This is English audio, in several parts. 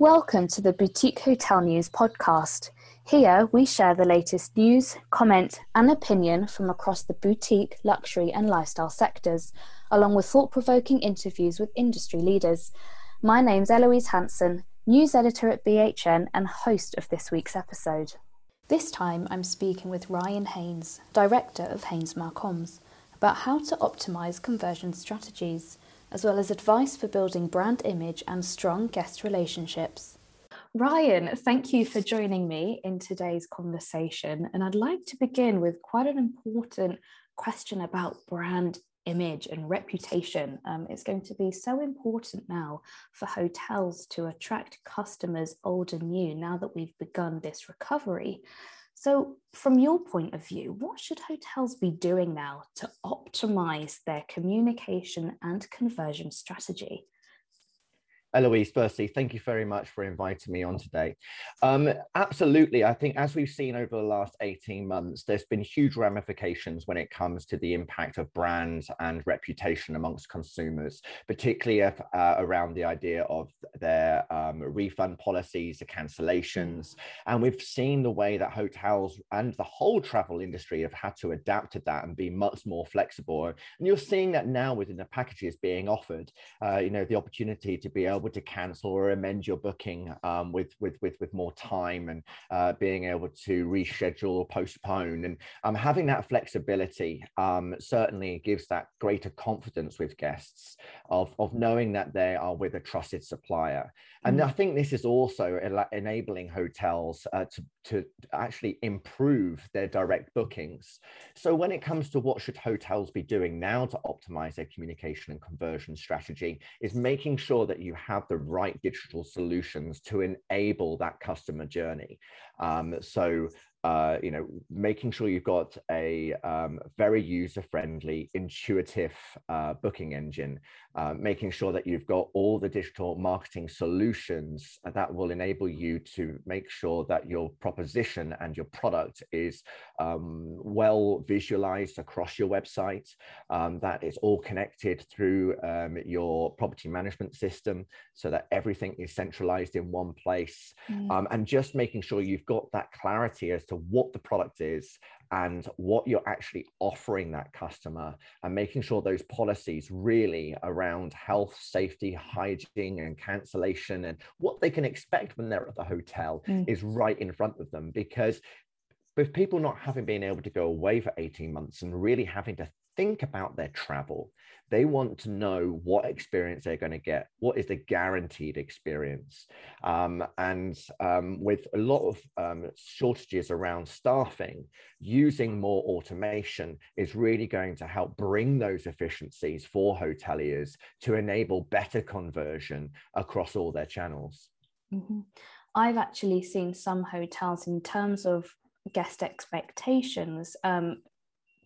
Welcome to the Boutique Hotel News podcast. Here we share the latest news, comment, and opinion from across the boutique, luxury, and lifestyle sectors, along with thought provoking interviews with industry leaders. My name's Eloise Hanson, news editor at BHN and host of this week's episode. This time I'm speaking with Ryan Haynes, director of Haynes MarComms, about how to optimize conversion strategies as well as advice for building brand image and strong guest relationships. Ryan, thank you for joining me in today's conversation. And I'd like to begin with quite an important question about brand image and reputation. Um, it's going to be so important now for hotels to attract customers old and new now that we've begun this recovery. So, from your point of view, what should hotels be doing now to optimize their communication and conversion strategy? Eloise, firstly, thank you very much for inviting me on today. Um, absolutely. I think as we've seen over the last 18 months, there's been huge ramifications when it comes to the impact of brands and reputation amongst consumers, particularly if, uh, around the idea of their um, refund policies, the cancellations. And we've seen the way that hotels and the whole travel industry have had to adapt to that and be much more flexible. And you're seeing that now within the packages being offered, uh, you know, the opportunity to be able able to cancel or amend your booking um, with, with, with, with more time and uh, being able to reschedule or postpone. And um, having that flexibility um, certainly gives that greater confidence with guests of, of knowing that they are with a trusted supplier. And mm. I think this is also enabling hotels uh, to, to actually improve their direct bookings. So when it comes to what should hotels be doing now to optimize their communication and conversion strategy is making sure that you have the right digital solutions to enable that customer journey. Um, so uh, you know, making sure you've got a um, very user-friendly, intuitive uh, booking engine, uh, making sure that you've got all the digital marketing solutions that will enable you to make sure that your proposition and your product is um, well visualized across your website, um, that it's all connected through um, your property management system so that everything is centralized in one place, mm. and just making sure you've got that clarity as to what the product is and what you're actually offering that customer and making sure those policies really around health, safety, hygiene, and cancellation and what they can expect when they're at the hotel mm. is right in front of them. Because with people not having been able to go away for 18 months and really having to think about their travel, they want to know what experience they're going to get. What is the guaranteed experience? Um, and um, with a lot of um, shortages around staffing, using more automation is really going to help bring those efficiencies for hoteliers to enable better conversion across all their channels. Mm-hmm. I've actually seen some hotels in terms of guest expectations um,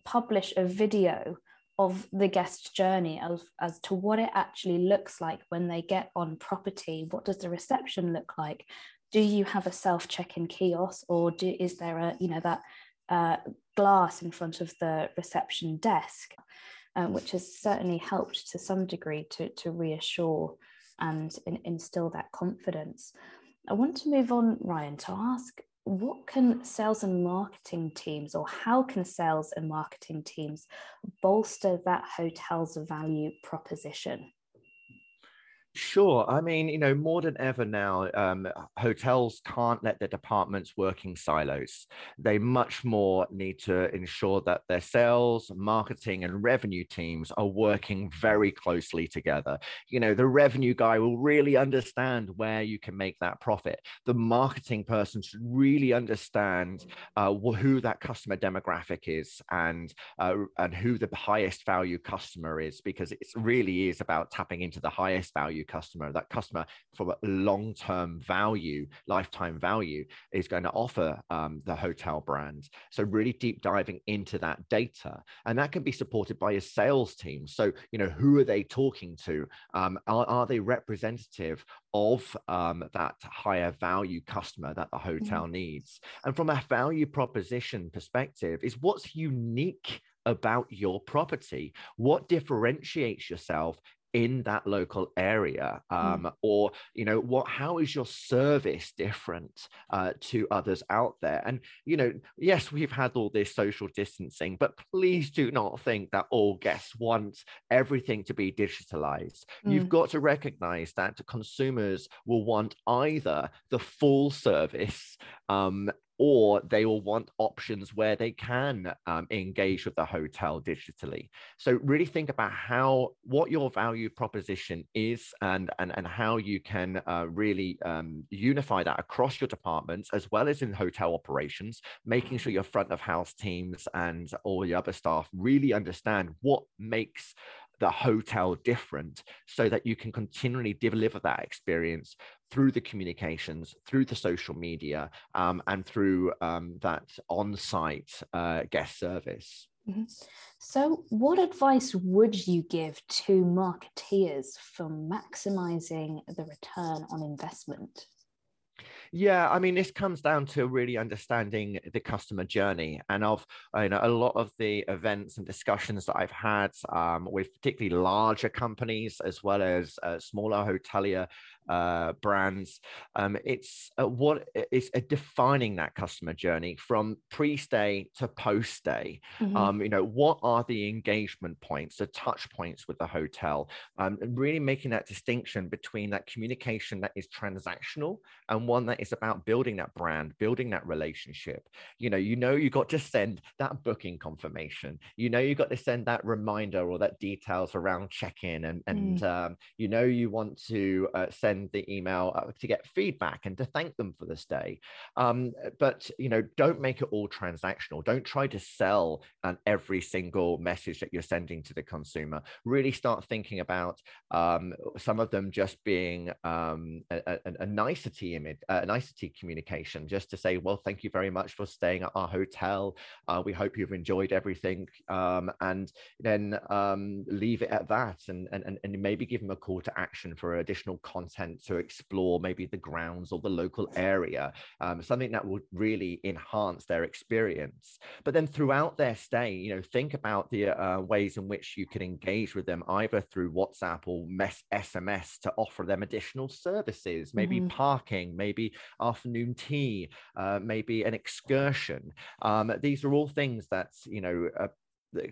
publish a video of the guest journey as, as to what it actually looks like when they get on property. What does the reception look like? Do you have a self check-in kiosk, or do, is there a you know that uh, glass in front of the reception desk, um, which has certainly helped to some degree to to reassure and in, instill that confidence. I want to move on, Ryan, to ask what can sales and marketing teams or how can sales and marketing teams bolster that hotel's value proposition Sure. I mean, you know, more than ever now, um, hotels can't let their departments work in silos. They much more need to ensure that their sales, marketing, and revenue teams are working very closely together. You know, the revenue guy will really understand where you can make that profit. The marketing person should really understand uh, who that customer demographic is and uh, and who the highest value customer is, because it really is about tapping into the highest value value customer, that customer from a long term value, lifetime value, is going to offer um, the hotel brand. So, really deep diving into that data. And that can be supported by a sales team. So, you know, who are they talking to? Um, are, are they representative of um, that higher value customer that the hotel mm-hmm. needs? And from a value proposition perspective, is what's unique about your property? What differentiates yourself in that local area um, mm. or you know what how is your service different uh, to others out there and you know yes we've had all this social distancing but please do not think that all guests want everything to be digitalized mm. you've got to recognize that consumers will want either the full service um, or they will want options where they can um, engage with the hotel digitally. So really think about how what your value proposition is and and, and how you can uh, really um, unify that across your departments as well as in hotel operations, making sure your front of house teams and all the other staff really understand what makes the hotel different so that you can continually deliver that experience through the communications, through the social media, um, and through um, that on site uh, guest service. Mm-hmm. So, what advice would you give to marketeers for maximizing the return on investment? Yeah, I mean, this comes down to really understanding the customer journey. And of you know, a lot of the events and discussions that I've had um, with particularly larger companies as well as uh, smaller hotelier uh, brands. Um, it's uh, what is uh, defining that customer journey from pre-stay to post-stay. Mm-hmm. Um, you know, what are the engagement points, the touch points with the hotel, um, and really making that distinction between that communication that is transactional and one that is about building that brand, building that relationship. You know, you know, you got to send that booking confirmation. You know, you got to send that reminder or that details around check-in, and and mm. um, you know, you want to uh, send send the email uh, to get feedback and to thank them for this day. Um, but you know, don't make it all transactional. Don't try to sell um, every single message that you're sending to the consumer. Really start thinking about um, some of them just being um, a, a, a, nicety image, a nicety communication, just to say, well, thank you very much for staying at our hotel. Uh, we hope you've enjoyed everything, um, and then um, leave it at that, and, and and maybe give them a call to action for additional content content to explore maybe the grounds or the local area, um, something that would really enhance their experience. But then throughout their stay, you know, think about the uh, ways in which you can engage with them either through WhatsApp or mess SMS to offer them additional services, maybe mm-hmm. parking, maybe afternoon tea, uh, maybe an excursion. Um, these are all things that you know uh,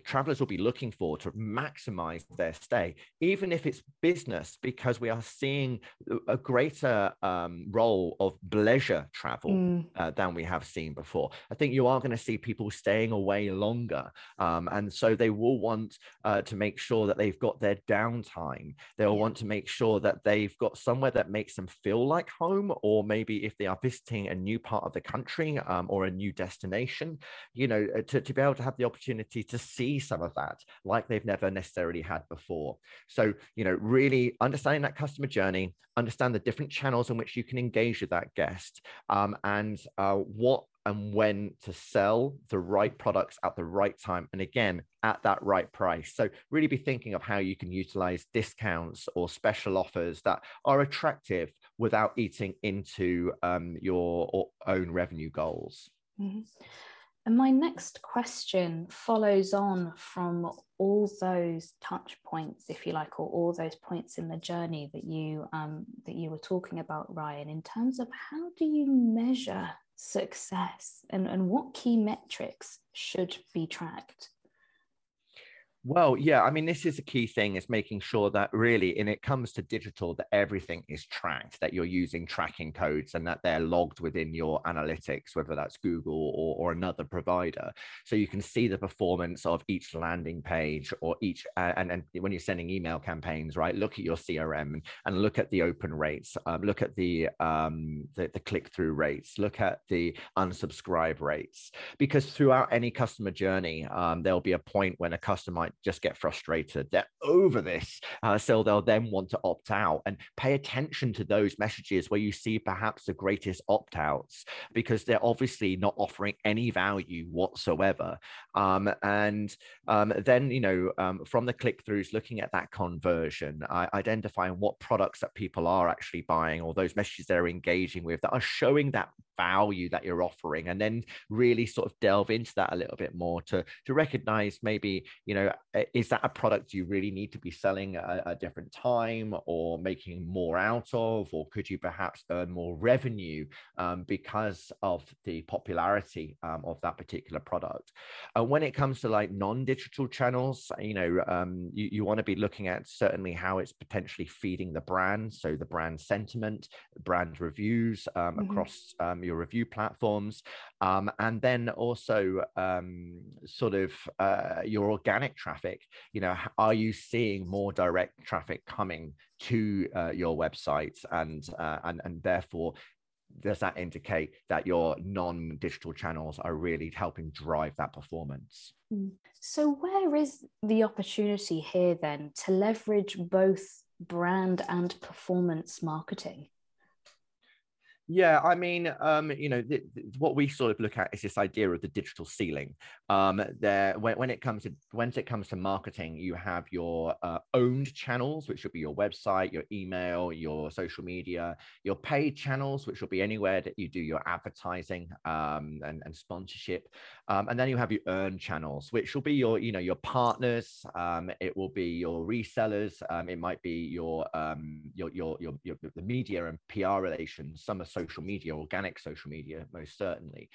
travelers will be looking for to maximize their stay, even if it's business, because we are seeing a greater um, role of leisure travel mm. uh, than we have seen before. I think you are going to see people staying away longer. Um, and so they will want uh, to make sure that they've got their downtime. They'll yeah. want to make sure that they've got somewhere that makes them feel like home, or maybe if they are visiting a new part of the country um, or a new destination, you know, uh, to, to be able to have the opportunity to see some of that like they've never necessarily had before. So, you know, really understanding that customer journey, understand the different channels in which you can engage with that guest, um, and uh, what and when to sell the right products at the right time and again at that right price so really be thinking of how you can utilize discounts or special offers that are attractive without eating into um, your own revenue goals mm-hmm. And my next question follows on from all those touch points, if you like, or all those points in the journey that you um, that you were talking about, Ryan. In terms of how do you measure success, and, and what key metrics should be tracked? Well, yeah, I mean, this is a key thing is making sure that really, and it comes to digital, that everything is tracked, that you're using tracking codes and that they're logged within your analytics, whether that's Google or, or another provider. So you can see the performance of each landing page or each, uh, and, and when you're sending email campaigns, right, look at your CRM and, look at the open rates, um, look at the, um, the, the click through rates, look at the unsubscribe rates, because throughout any customer journey, um, there'll be a point when a customer might just get frustrated. They're over this. Uh, so they'll then want to opt out and pay attention to those messages where you see perhaps the greatest opt outs because they're obviously not offering any value whatsoever. Um, and um, then, you know, um, from the click throughs, looking at that conversion, uh, identifying what products that people are actually buying or those messages they're engaging with that are showing that value that you're offering and then really sort of delve into that a little bit more to to recognize maybe you know is that a product you really need to be selling at a different time or making more out of or could you perhaps earn more revenue um, because of the popularity um, of that particular product and when it comes to like non-digital channels you know um, you, you want to be looking at certainly how it's potentially feeding the brand so the brand sentiment brand reviews um, mm-hmm. across um, your review platforms um, and then also sort of uh, your organic traffic you know are you seeing more direct traffic coming to uh, your website? And uh, and and therefore does that indicate that your non-digital channels are really helping drive that performance? Hmm. so where is the opportunity here then to leverage both brand and performance marketing? Yeah, I mean, um, you know, th- what we sort of look at is this idea of the digital ceiling. Um, there, when, when it comes to when it comes to marketing, you have your uh, owned channels, which will be your website, your email, your social media, your paid channels, which will be anywhere that you do your advertising um, and, and sponsorship, um, and then you have your earned channels, which will be your, you know, your partners. Um, it will be your resellers. Um, it might be your, your, your, your, your, the media and PR relations. Some are social media, organic social media, most certainly.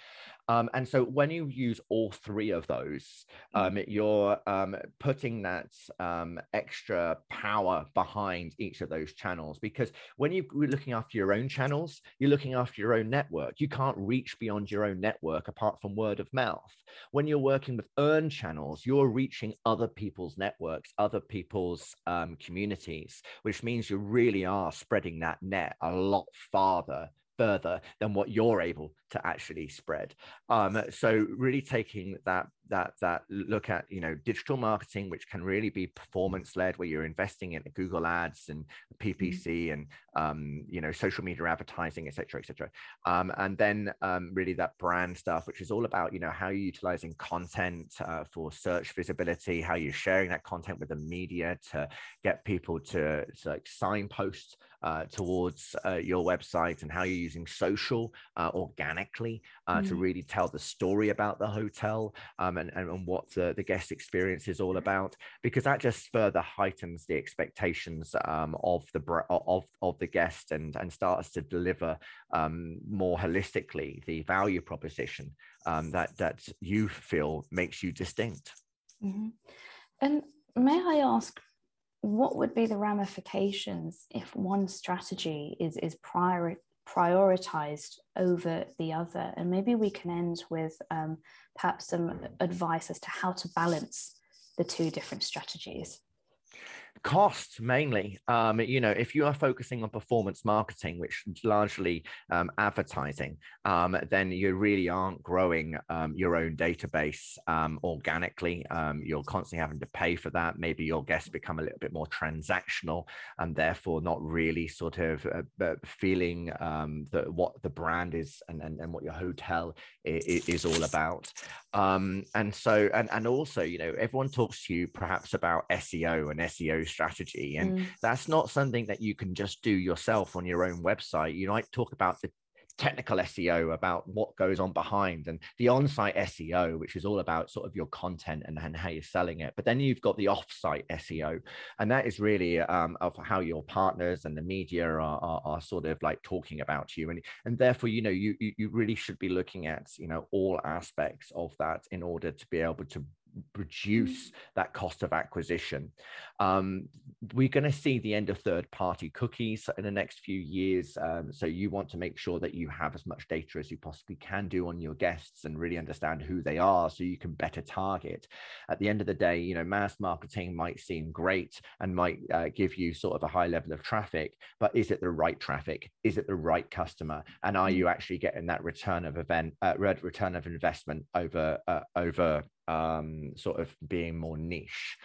Um, and so when you use all three of those, um, mm. you're um, putting that um, extra power behind each of those channels. Because when you're looking after your own channels, you're looking after your own network. You can't reach beyond your own network apart from word of mouth. When you're working with earned channels, you're reaching other people's networks, other people's um, communities, which means you really are spreading that net a lot farther further than what you're able to actually spread. Um, so really taking that that that look at you know digital marketing, which can really be performance led, where you're investing in Google Ads and PPC mm-hmm. and um, you know social media advertising, etc., etc. Um, and then um, really that brand stuff, which is all about you know how you're utilizing content uh, for search visibility, how you're sharing that content with the media to get people to, to like signpost uh, towards uh, your website and how you're using social uh, organically uh, mm. to really tell the story about the hotel um, and, and, and, what the, the guest experience is all about because that just further heightens the expectations um, of the of, of the guest and, and starts to deliver um, more holistically the value proposition um, that that you feel makes you distinct. Mm-hmm. And may I ask what would be the ramifications if one strategy is is prior, prioritized over the other? And maybe we can end with um, perhaps some advice as to how to balance the two different strategies costs mainly um, you know if you are focusing on performance marketing which is largely um, advertising um, then you really aren't growing um, your own database um, organically. Um, you're constantly having to pay for that. Maybe your guests become a little bit more transactional and therefore not really sort of uh, feeling that what the brand is and, and, and what your hotel is, is all about. And so and, and also you know everyone talks to you perhaps about seo and seo strategy. And mm. that's not something that you can just do yourself on your own website. You might talk about the technical SEO about what goes on behind and the on-site SEO, which is all about sort of your content and, and how you're selling it. But then you've got the off-site SEO, and that is really um, of how your partners and the media are, are, are, sort of like talking about you. And, and therefore, you know, you, you really should be looking at, you know, all aspects of that in order to be able to reduce mm. that cost of acquisition. Um, we're going to see the end of third party cookies in the next few years. Um, so you want to make sure that you have as much data as you possibly can do on your guests and really understand who they are so you can better target. At the end of the day, you know, mass marketing might seem great and might uh, give you sort of a high level of traffic, but is it the right traffic? Is it the right customer? And are mm. you actually getting that return of event, uh, return of investment over uh, over um, sort of being more niche.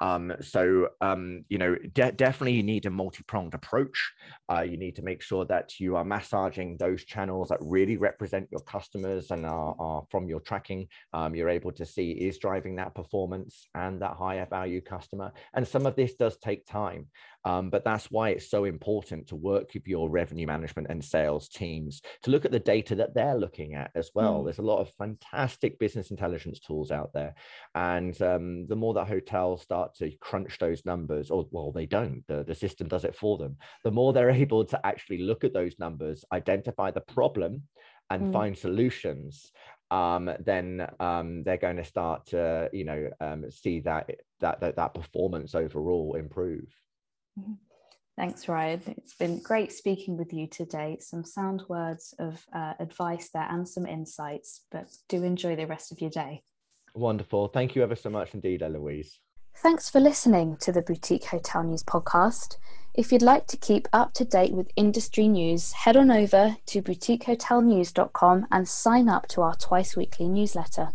Um, so, um, you know, de- definitely you need a multi pronged approach. Uh, you need to make sure that you are massaging those channels that really represent your customers and are, are from your tracking. Um, you're able to see is driving that performance and that higher value customer. And some of this does take time. Um, but that's why it's so important to work with your revenue management and sales teams to look at the data that they're looking at as well. Mm. There's a lot of fantastic business intelligence tools out there. And um, the more that hotels start to crunch those numbers, or well, they don't, the, the system does it for them, the more they're able to actually look at those numbers, identify the problem, and mm. find solutions um, then um, they're going to start to, you know, um, see that, that that that performance overall improve. Thanks, Ryan. It's been great speaking with you today. Some sound words of uh, advice there and some insights, but do enjoy the rest of your day. Wonderful. Thank you ever so much indeed, Eloise. Thanks for listening to the Boutique Hotel News podcast. If you'd like to keep up to date with industry news, head on over to boutiquehotelnews.com and sign up to our twice weekly newsletter.